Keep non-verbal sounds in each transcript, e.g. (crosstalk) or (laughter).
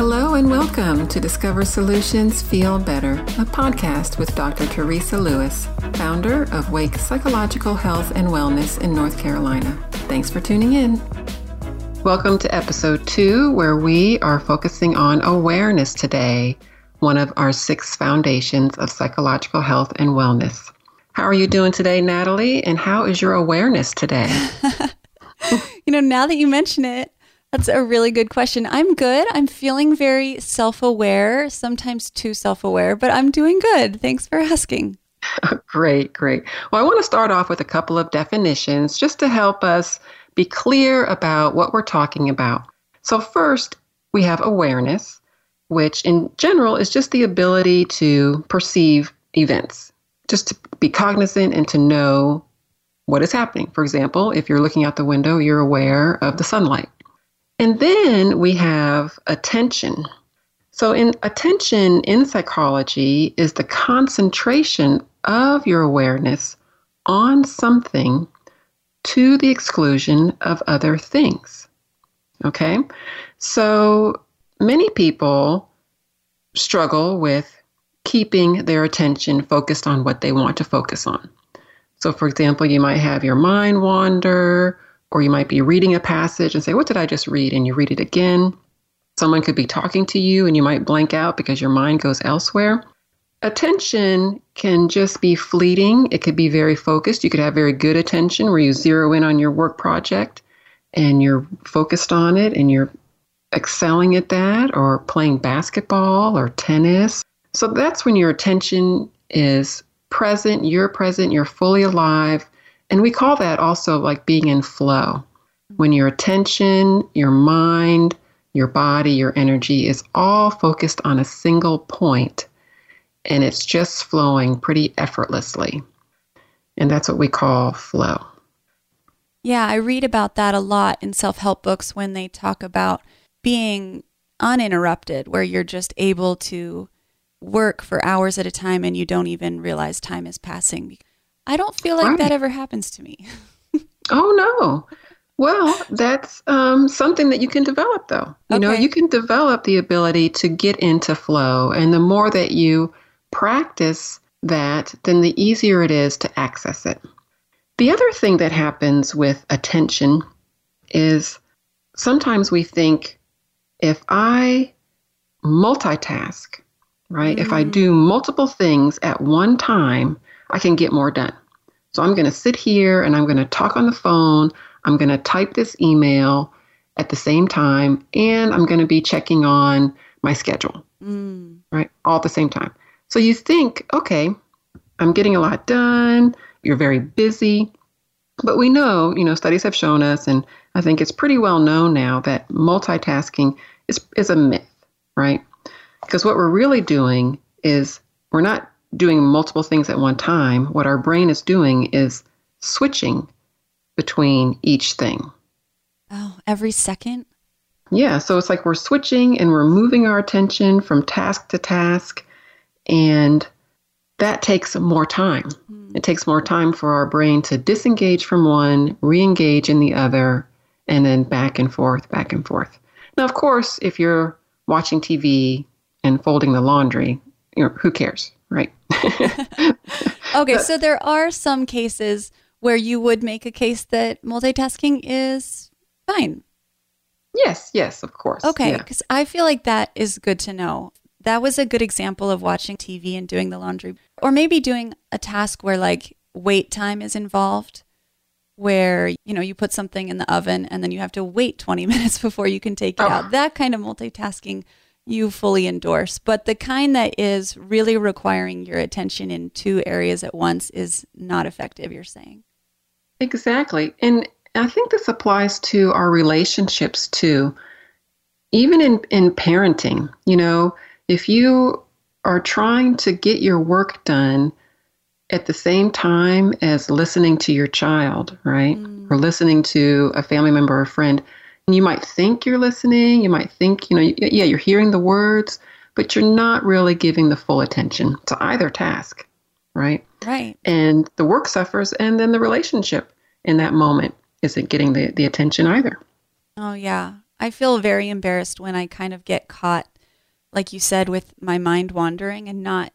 Hello and welcome to Discover Solutions Feel Better, a podcast with Dr. Teresa Lewis, founder of Wake Psychological Health and Wellness in North Carolina. Thanks for tuning in. Welcome to episode two, where we are focusing on awareness today, one of our six foundations of psychological health and wellness. How are you doing today, Natalie? And how is your awareness today? (laughs) you know, now that you mention it, that's a really good question. I'm good. I'm feeling very self aware, sometimes too self aware, but I'm doing good. Thanks for asking. (laughs) great, great. Well, I want to start off with a couple of definitions just to help us be clear about what we're talking about. So, first, we have awareness, which in general is just the ability to perceive events, just to be cognizant and to know what is happening. For example, if you're looking out the window, you're aware of the sunlight. And then we have attention. So, in attention in psychology is the concentration of your awareness on something to the exclusion of other things. Okay? So, many people struggle with keeping their attention focused on what they want to focus on. So, for example, you might have your mind wander or you might be reading a passage and say, What did I just read? And you read it again. Someone could be talking to you and you might blank out because your mind goes elsewhere. Attention can just be fleeting. It could be very focused. You could have very good attention where you zero in on your work project and you're focused on it and you're excelling at that, or playing basketball or tennis. So that's when your attention is present, you're present, you're fully alive, and we call that also like being in flow. When your attention, your mind, your body, your energy is all focused on a single point and it's just flowing pretty effortlessly. And that's what we call flow. Yeah, I read about that a lot in self help books when they talk about being uninterrupted, where you're just able to work for hours at a time and you don't even realize time is passing. I don't feel like right. that ever happens to me. (laughs) oh no. Well, that's um, something that you can develop, though. You okay. know, you can develop the ability to get into flow, and the more that you practice that, then the easier it is to access it. The other thing that happens with attention is sometimes we think if I multitask, right, mm-hmm. if I mm. do multiple things at one time, I can get more done. So I'm going to sit here and I'm going to talk on the phone. I'm going to type this email at the same time, and I'm going to be checking on my schedule, mm. right? All at the same time. So you think, okay, I'm getting a lot done. You're very busy. But we know, you know, studies have shown us, and I think it's pretty well known now that multitasking is, is a myth, right? Because what we're really doing is we're not doing multiple things at one time, what our brain is doing is switching between each thing. Oh, every second? Yeah, so it's like we're switching and we're moving our attention from task to task, and that takes more time. Mm. It takes more time for our brain to disengage from one, re engage in the other, and then back and forth, back and forth. Now, of course, if you're watching TV and folding the laundry, you know, who cares? (laughs) okay, so there are some cases where you would make a case that multitasking is fine. Yes, yes, of course. Okay, because yeah. I feel like that is good to know. That was a good example of watching TV and doing the laundry, or maybe doing a task where like wait time is involved, where you know you put something in the oven and then you have to wait 20 (laughs) minutes before you can take it oh. out. Ah. That kind of multitasking you fully endorse. But the kind that is really requiring your attention in two areas at once is not effective, you're saying. Exactly. And I think this applies to our relationships too. Even in, in parenting, you know, if you are trying to get your work done at the same time as listening to your child, right? Mm. Or listening to a family member or a friend, you might think you're listening, you might think, you know, yeah, you're hearing the words, but you're not really giving the full attention to either task, right? Right. And the work suffers, and then the relationship in that moment isn't getting the, the attention either. Oh, yeah. I feel very embarrassed when I kind of get caught, like you said, with my mind wandering and not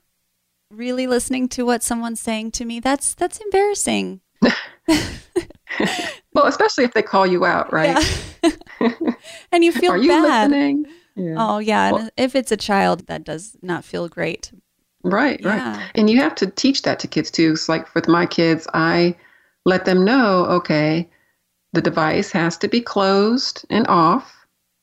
really listening to what someone's saying to me. That's that's embarrassing. (laughs) (laughs) (laughs) well, especially if they call you out, right? Yeah. (laughs) and you feel Are you bad. listening? Yeah. Oh yeah, Well- if it's a child, that does not feel great. Right, Yeah. right. And you have to teach that to kids too. It's like with my kids, I let them know, okay, the device has to be closed and off,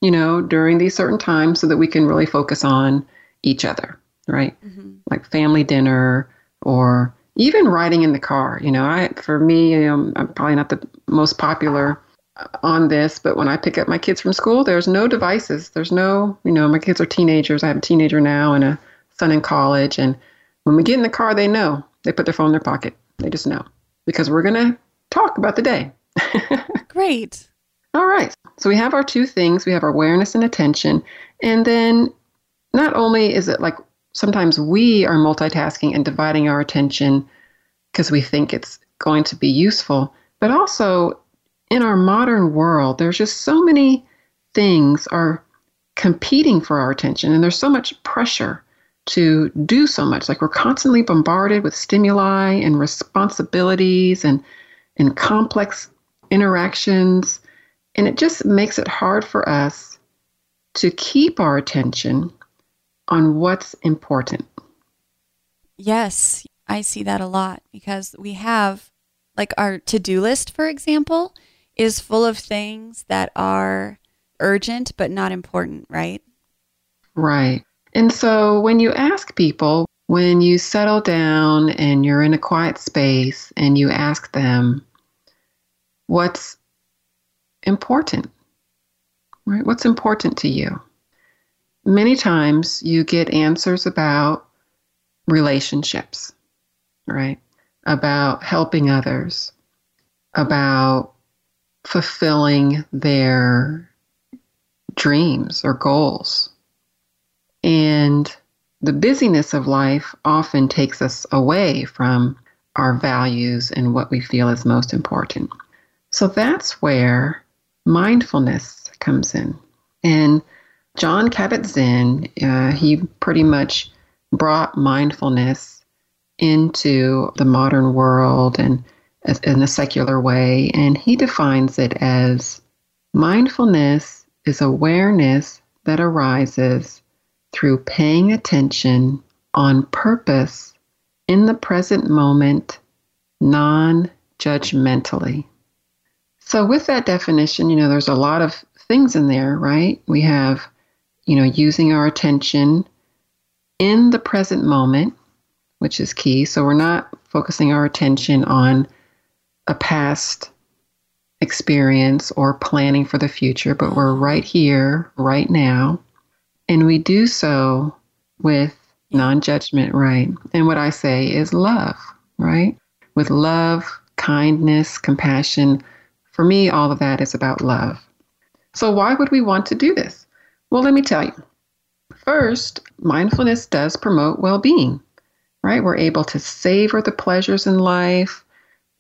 you know, during these certain times so that we can really focus on each other, right? hmm Like family dinner or even riding in the car. You know, I for me, you know, I'm probably not the most popular on this, but when I pick up my kids from school, there's no devices. There's no, you know, my kids are teenagers. I have a teenager now and a son in college. And when we get in the car, they know. They put their phone in their pocket. They just know because we're going to talk about the day. (laughs) Great. All right. So we have our two things we have our awareness and attention. And then not only is it like sometimes we are multitasking and dividing our attention because we think it's going to be useful, but also in our modern world, there's just so many things are competing for our attention and there's so much pressure to do so much. Like we're constantly bombarded with stimuli and responsibilities and and complex interactions and it just makes it hard for us to keep our attention on what's important. Yes, I see that a lot because we have like our to-do list for example is full of things that are urgent but not important, right? Right. And so when you ask people, when you settle down and you're in a quiet space and you ask them, what's important? Right? What's important to you? Many times you get answers about relationships, right? About helping others, about fulfilling their dreams or goals. And the busyness of life often takes us away from our values and what we feel is most important. So that's where mindfulness comes in. And Jon Kabat-Zinn, uh, he pretty much brought mindfulness into the modern world and in a secular way. And he defines it as mindfulness is awareness that arises through paying attention on purpose in the present moment, non judgmentally. So, with that definition, you know, there's a lot of things in there, right? We have, you know, using our attention in the present moment, which is key. So, we're not focusing our attention on a past experience or planning for the future, but we're right here, right now. And we do so with non judgment, right? And what I say is love, right? With love, kindness, compassion. For me, all of that is about love. So, why would we want to do this? Well, let me tell you. First, mindfulness does promote well being, right? We're able to savor the pleasures in life,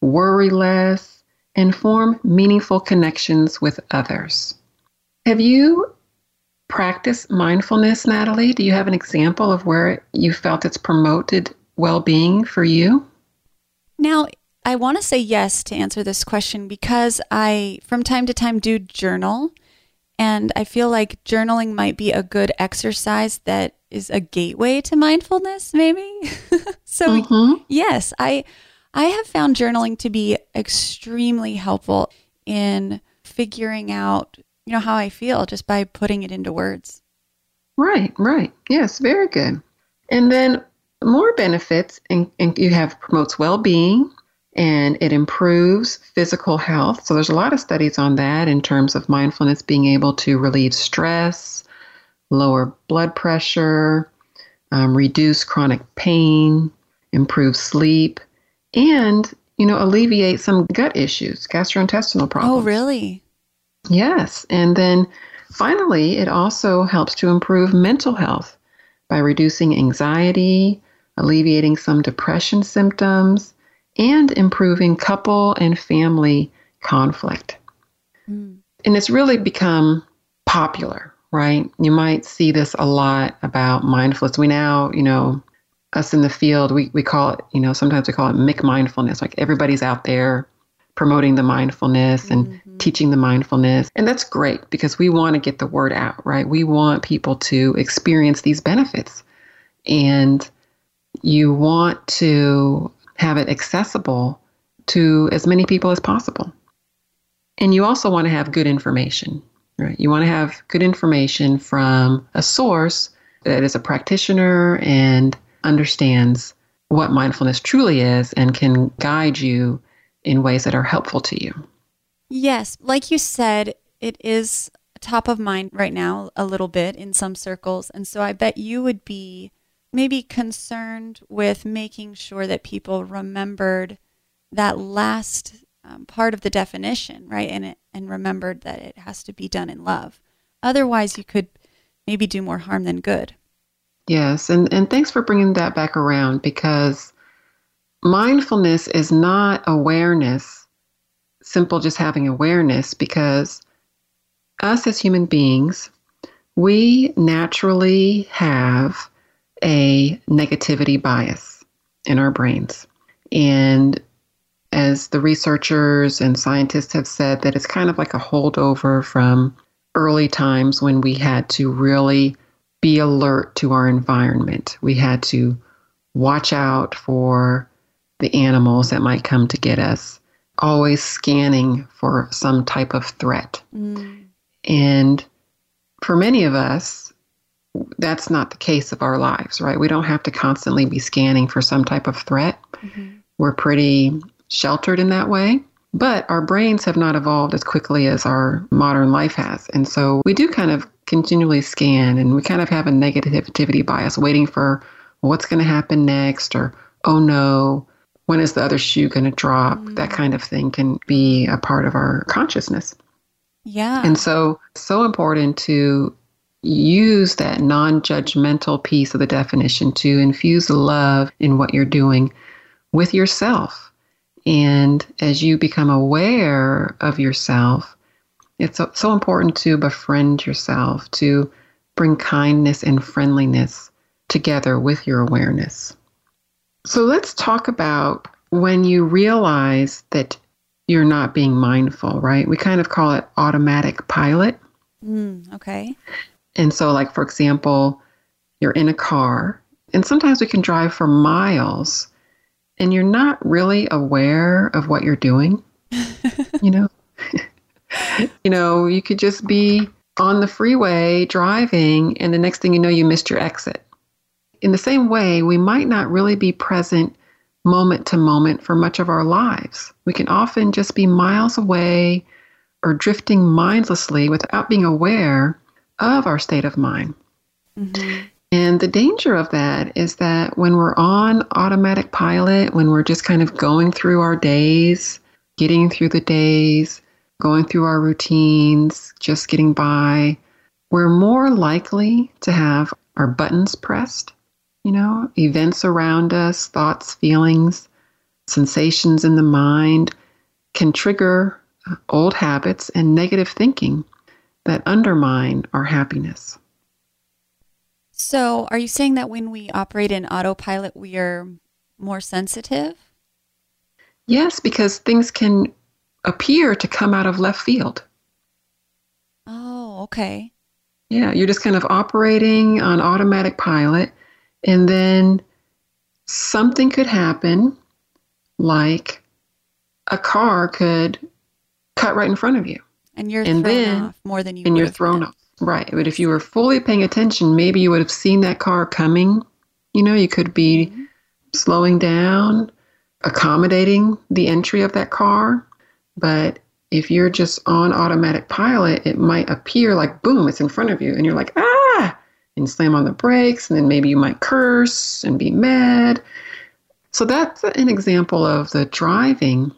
worry less, and form meaningful connections with others. Have you practiced mindfulness, Natalie? Do you have an example of where you felt it's promoted well being for you? Now, I want to say yes to answer this question because I, from time to time, do journal. And I feel like journaling might be a good exercise that is a gateway to mindfulness, maybe. (laughs) so, Mhm. yes, I, I have found journaling to be extremely helpful in figuring out, you know, how I feel just by putting it into words. Right, right. Yes, very good. And then more benefits, and, and you have promotes well being and it improves physical health. So there's a lot of studies on that in terms of mindfulness being able to relieve stress, lower blood pressure, um, reduce chronic pain, improve sleep, and you know alleviate some gut issues, gastrointestinal problems. Oh, really? Yes. And then finally, it also helps to improve mental health by reducing anxiety, alleviating some depression symptoms, and improving couple and family conflict. Mm. And it's really become popular, right? You might see this a lot about mindfulness. We now, you know, us in the field, we, we call it, you know, sometimes we call it McMindfulness. Like everybody's out there promoting the mindfulness and mm-hmm. teaching the mindfulness. And that's great because we want to get the word out, right? We want people to experience these benefits. And you want to have it accessible to as many people as possible. And you also want to have good information, right? You want to have good information from a source that is a practitioner and understands what mindfulness truly is and can guide you in ways that are helpful to you. Yes, like you said, it is top of mind right now a little bit in some circles. And so I bet you would be maybe concerned with making sure that people remembered that last um, part of the definition, right? And it, and remembered that it has to be done in love. Otherwise, you could maybe do more harm than good. Yes, and and thanks for bringing that back around because mindfulness is not awareness, simple just having awareness because us as human beings, we naturally have a negativity bias in our brains. And as the researchers and scientists have said, that it's kind of like a holdover from early times when we had to really be alert to our environment. We had to watch out for the animals that might come to get us, always scanning for some type of threat. Mm. And for many of us, that's not the case of our lives, right? We don't have to constantly be scanning for some type of threat. Mm-hmm. We're pretty sheltered in that way. But our brains have not evolved as quickly as our modern life has. And so we do kind of continually scan and we kind of have a negativity bias, waiting for what's going to happen next or, oh no, when is the other shoe going to drop? Mm-hmm. That kind of thing can be a part of our consciousness. Yeah. And so, so important to use that non judgmental piece of the definition to infuse love in what you're doing with yourself. And as you become aware of yourself, it's so, so important to befriend yourself, to bring kindness and friendliness together with your awareness. So let's talk about when you realize that you're not being mindful, right? We kind of call it automatic pilot. Mm, okay. And so, like, for example, you're in a car, and sometimes we can drive for miles and you're not really aware of what you're doing. (laughs) you know, you know, you could just be on the freeway driving, and the next thing you know, you missed your exit. In the same way, we might not really be present moment to moment for much of our lives. We can often just be miles away or drifting mindlessly without being aware of our state of mind. Mm-hmm. And the danger of that is that when we're on automatic pilot, when we're just kind of going through our days, getting through the days, going through our routines, just getting by, we're more likely to have our buttons pressed. You know, events around us, thoughts, feelings, sensations in the mind can trigger old habits and negative thinking that undermine our happiness. So, are you saying that when we operate in autopilot, we are more sensitive? Yes, because things can appear to come out of left field. Oh, okay. Yeah, you're just kind of operating on automatic pilot, and then something could happen, like a car could cut right in front of you. And you're and thrown then, off more than you And you're thrown been. off. Right. But if you were fully paying attention, maybe you would have seen that car coming. You know, you could be mm-hmm. slowing down, accommodating the entry of that car. But if you're just on automatic pilot, it might appear like boom, it's in front of you. And you're like, ah, and slam on the brakes. And then maybe you might curse and be mad. So that's an example of the driving.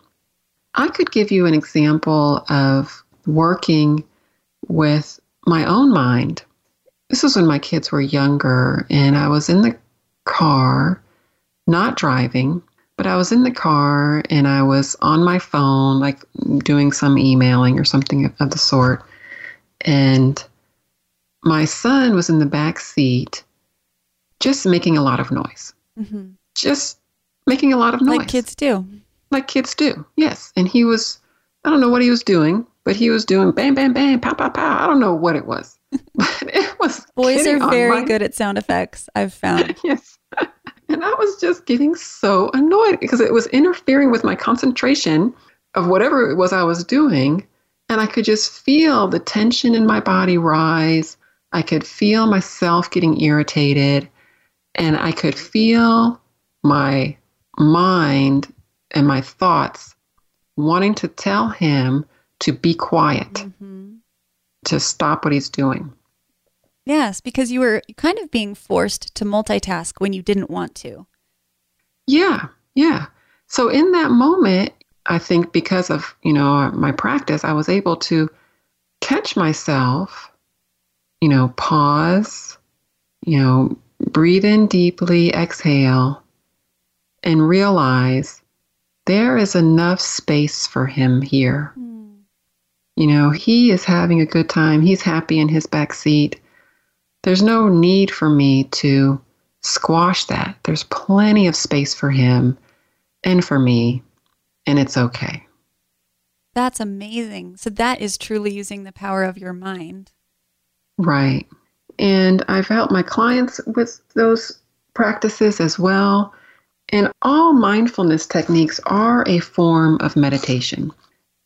I could give you an example of working with my own mind. This was when my kids were younger, and I was in the car, not driving, but I was in the car and I was on my phone, like doing some emailing or something of the sort. And my son was in the back seat just making a lot of noise. Mm-hmm. Just making a lot of noise. Like kids do. Like kids do, yes. And he was, I don't know what he was doing, but he was doing bam, bam, bam, pow, pow, pow. I don't know what it was. (laughs) but it was. Boys are very my... good at sound effects, I've found. (laughs) yes. And I was just getting so annoyed because it was interfering with my concentration of whatever it was I was doing. And I could just feel the tension in my body rise. I could feel myself getting irritated. And I could feel my mind and my thoughts wanting to tell him to be quiet, mm-hmm. to stop what he's doing. Yes, because you were kind of being forced to multitask when you didn't want to. Yeah, yeah. So in that moment, I think because of, you know, my practice, I was able to catch myself, you know, pause, you know, breathe in deeply, exhale, and realize there is enough space for him here. You know, he is having a good time. He's happy in his back seat. There's no need for me to squash that. There's plenty of space for him and for me, and it's okay. That's amazing. So, that is truly using the power of your mind. Right. And I've helped my clients with those practices as well. And all mindfulness techniques are a form of meditation.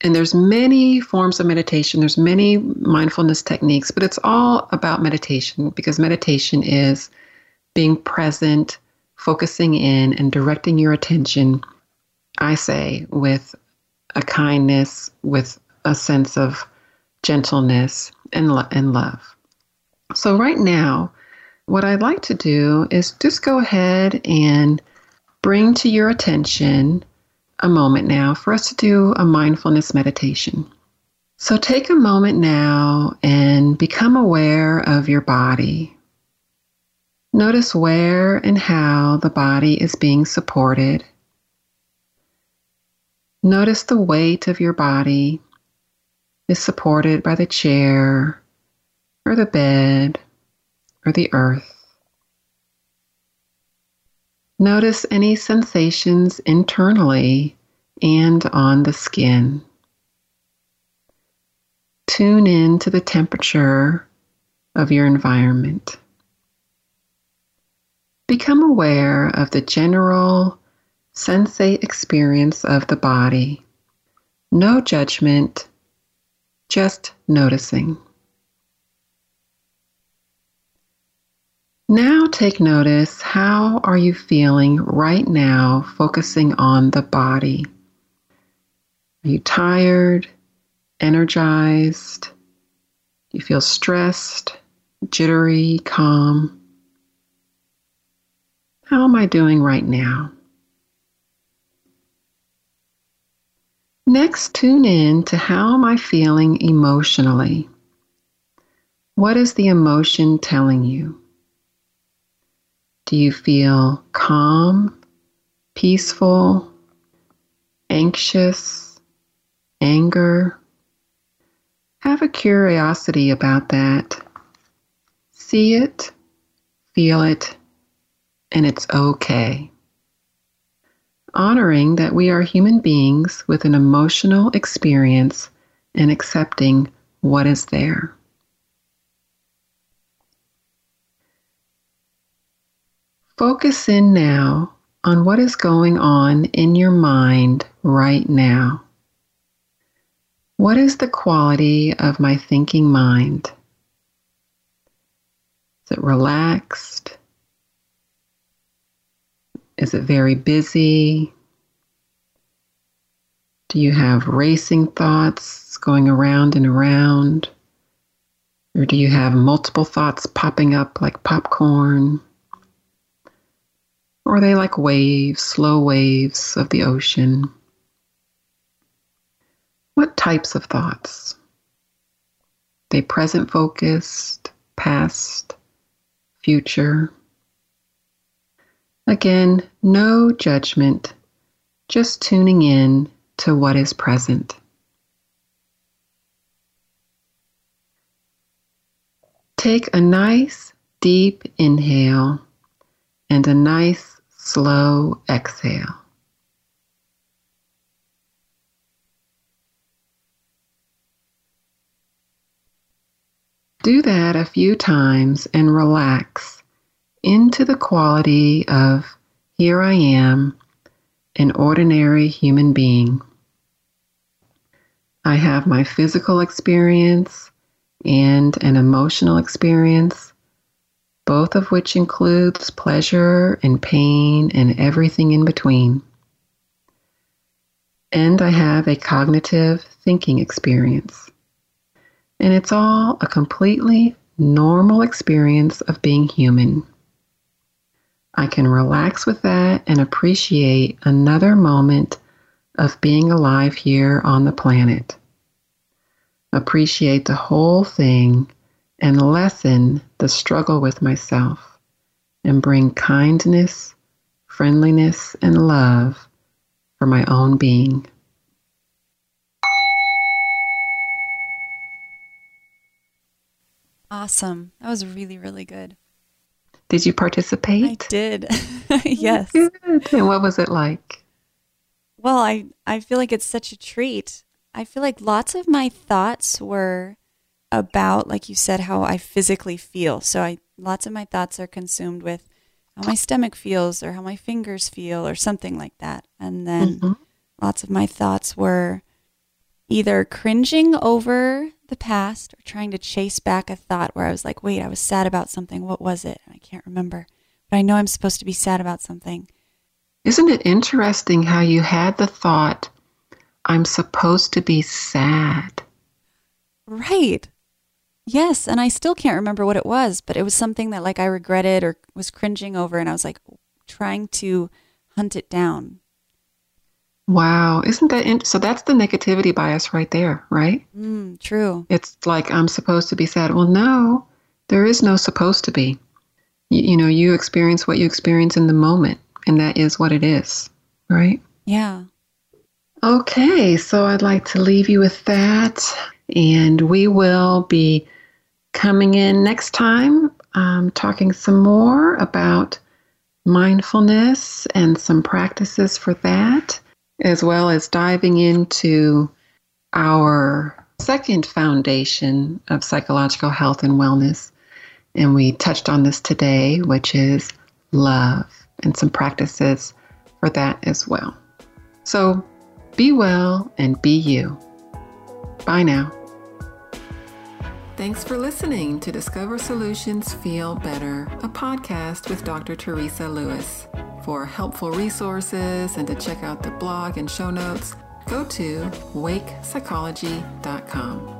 And there's many forms of meditation, there's many mindfulness techniques, but it's all about meditation because meditation is being present, focusing in and directing your attention, I say with a kindness, with a sense of gentleness and, lo- and love. So, right now, what I'd like to do is just go ahead and bring to your attention a moment now for us to do a mindfulness meditation. So take a moment now and become aware of your body. Notice where and how the body is being supported. Notice the weight of your body is supported by the chair or the bed or the earth. Notice any sensations internally and on the skin. Tune in to the temperature of your environment. Become aware of the general sensate experience of the body. No judgment, just noticing. Now take notice how are you feeling right now focusing on the body? Are you tired, energized? Do you feel stressed, jittery, calm? How am I doing right now? Next, tune in to how am I feeling emotionally? What is the emotion telling you? Do you feel calm, peaceful, anxious, anger? Have a curiosity about that. See it, feel it, and it's okay. Honoring that we are human beings with an emotional experience and accepting what is there. Focus in now on what is going on in your mind right now. What is the quality of my thinking mind? Is it relaxed? Is it very busy? Do you have racing thoughts going around and around? Or do you have multiple thoughts popping up like popcorn? Or are they like waves, slow waves of the ocean? What types of thoughts? They present focused, past, future. Again, no judgment, just tuning in to what is present. Take a nice deep inhale and a nice slow exhale. Do that a few times and relax into the quality of here I am, an ordinary human being. I have my physical experience and an emotional experience, both of which includes pleasure and pain and everything in between. And I have a cognitive thinking experience. And it's all a completely normal experience of being human. I can relax with that and appreciate another moment of being alive here on the planet. Appreciate the whole thing and lessen the struggle with myself and bring kindness, friendliness, and love for my own being. Awesome. That was really, really good. Did you participate? I did. (laughs) Oh, yes. Good. And what was it like? Well, I, I feel like it's such a treat. I feel like lots of my thoughts were about, like you said, how I physically feel. So I lots of my thoughts are consumed with how my stomach feels or how my fingers feel or something like that. And then mm-hmm. lots of my thoughts were either cringing over the past or trying to chase back a thought where I was like, wait, I was sad about something. What was it? I can't remember. But I know I'm supposed to be sad about something. Isn't it interesting how you had the thought, I'm supposed to be sad? Right. Yes. And I still can't remember what it was, but it was something that like I regretted or was cringing over. And I was like trying to hunt it down. Wow, isn't that in- so? That's the negativity bias right there, right? Mm, true. It's like I'm supposed to be sad. Well, no, there is no supposed to be. You, you know, you experience what you experience in the moment, and that is what it is, right? Yeah. Okay, so I'd like to leave you with that, and we will be coming in next time, um, talking some more about mindfulness and some practices for that as well as diving into our second foundation of psychological health and wellness. And we touched on this today, which is love and some practices for that as well. So be well and be you. Bye now. Thanks for listening to Discover Solutions Feel Better, a podcast with Dr. Teresa Lewis. For helpful resources and to check out the blog and show notes, go to wakepsychology.com.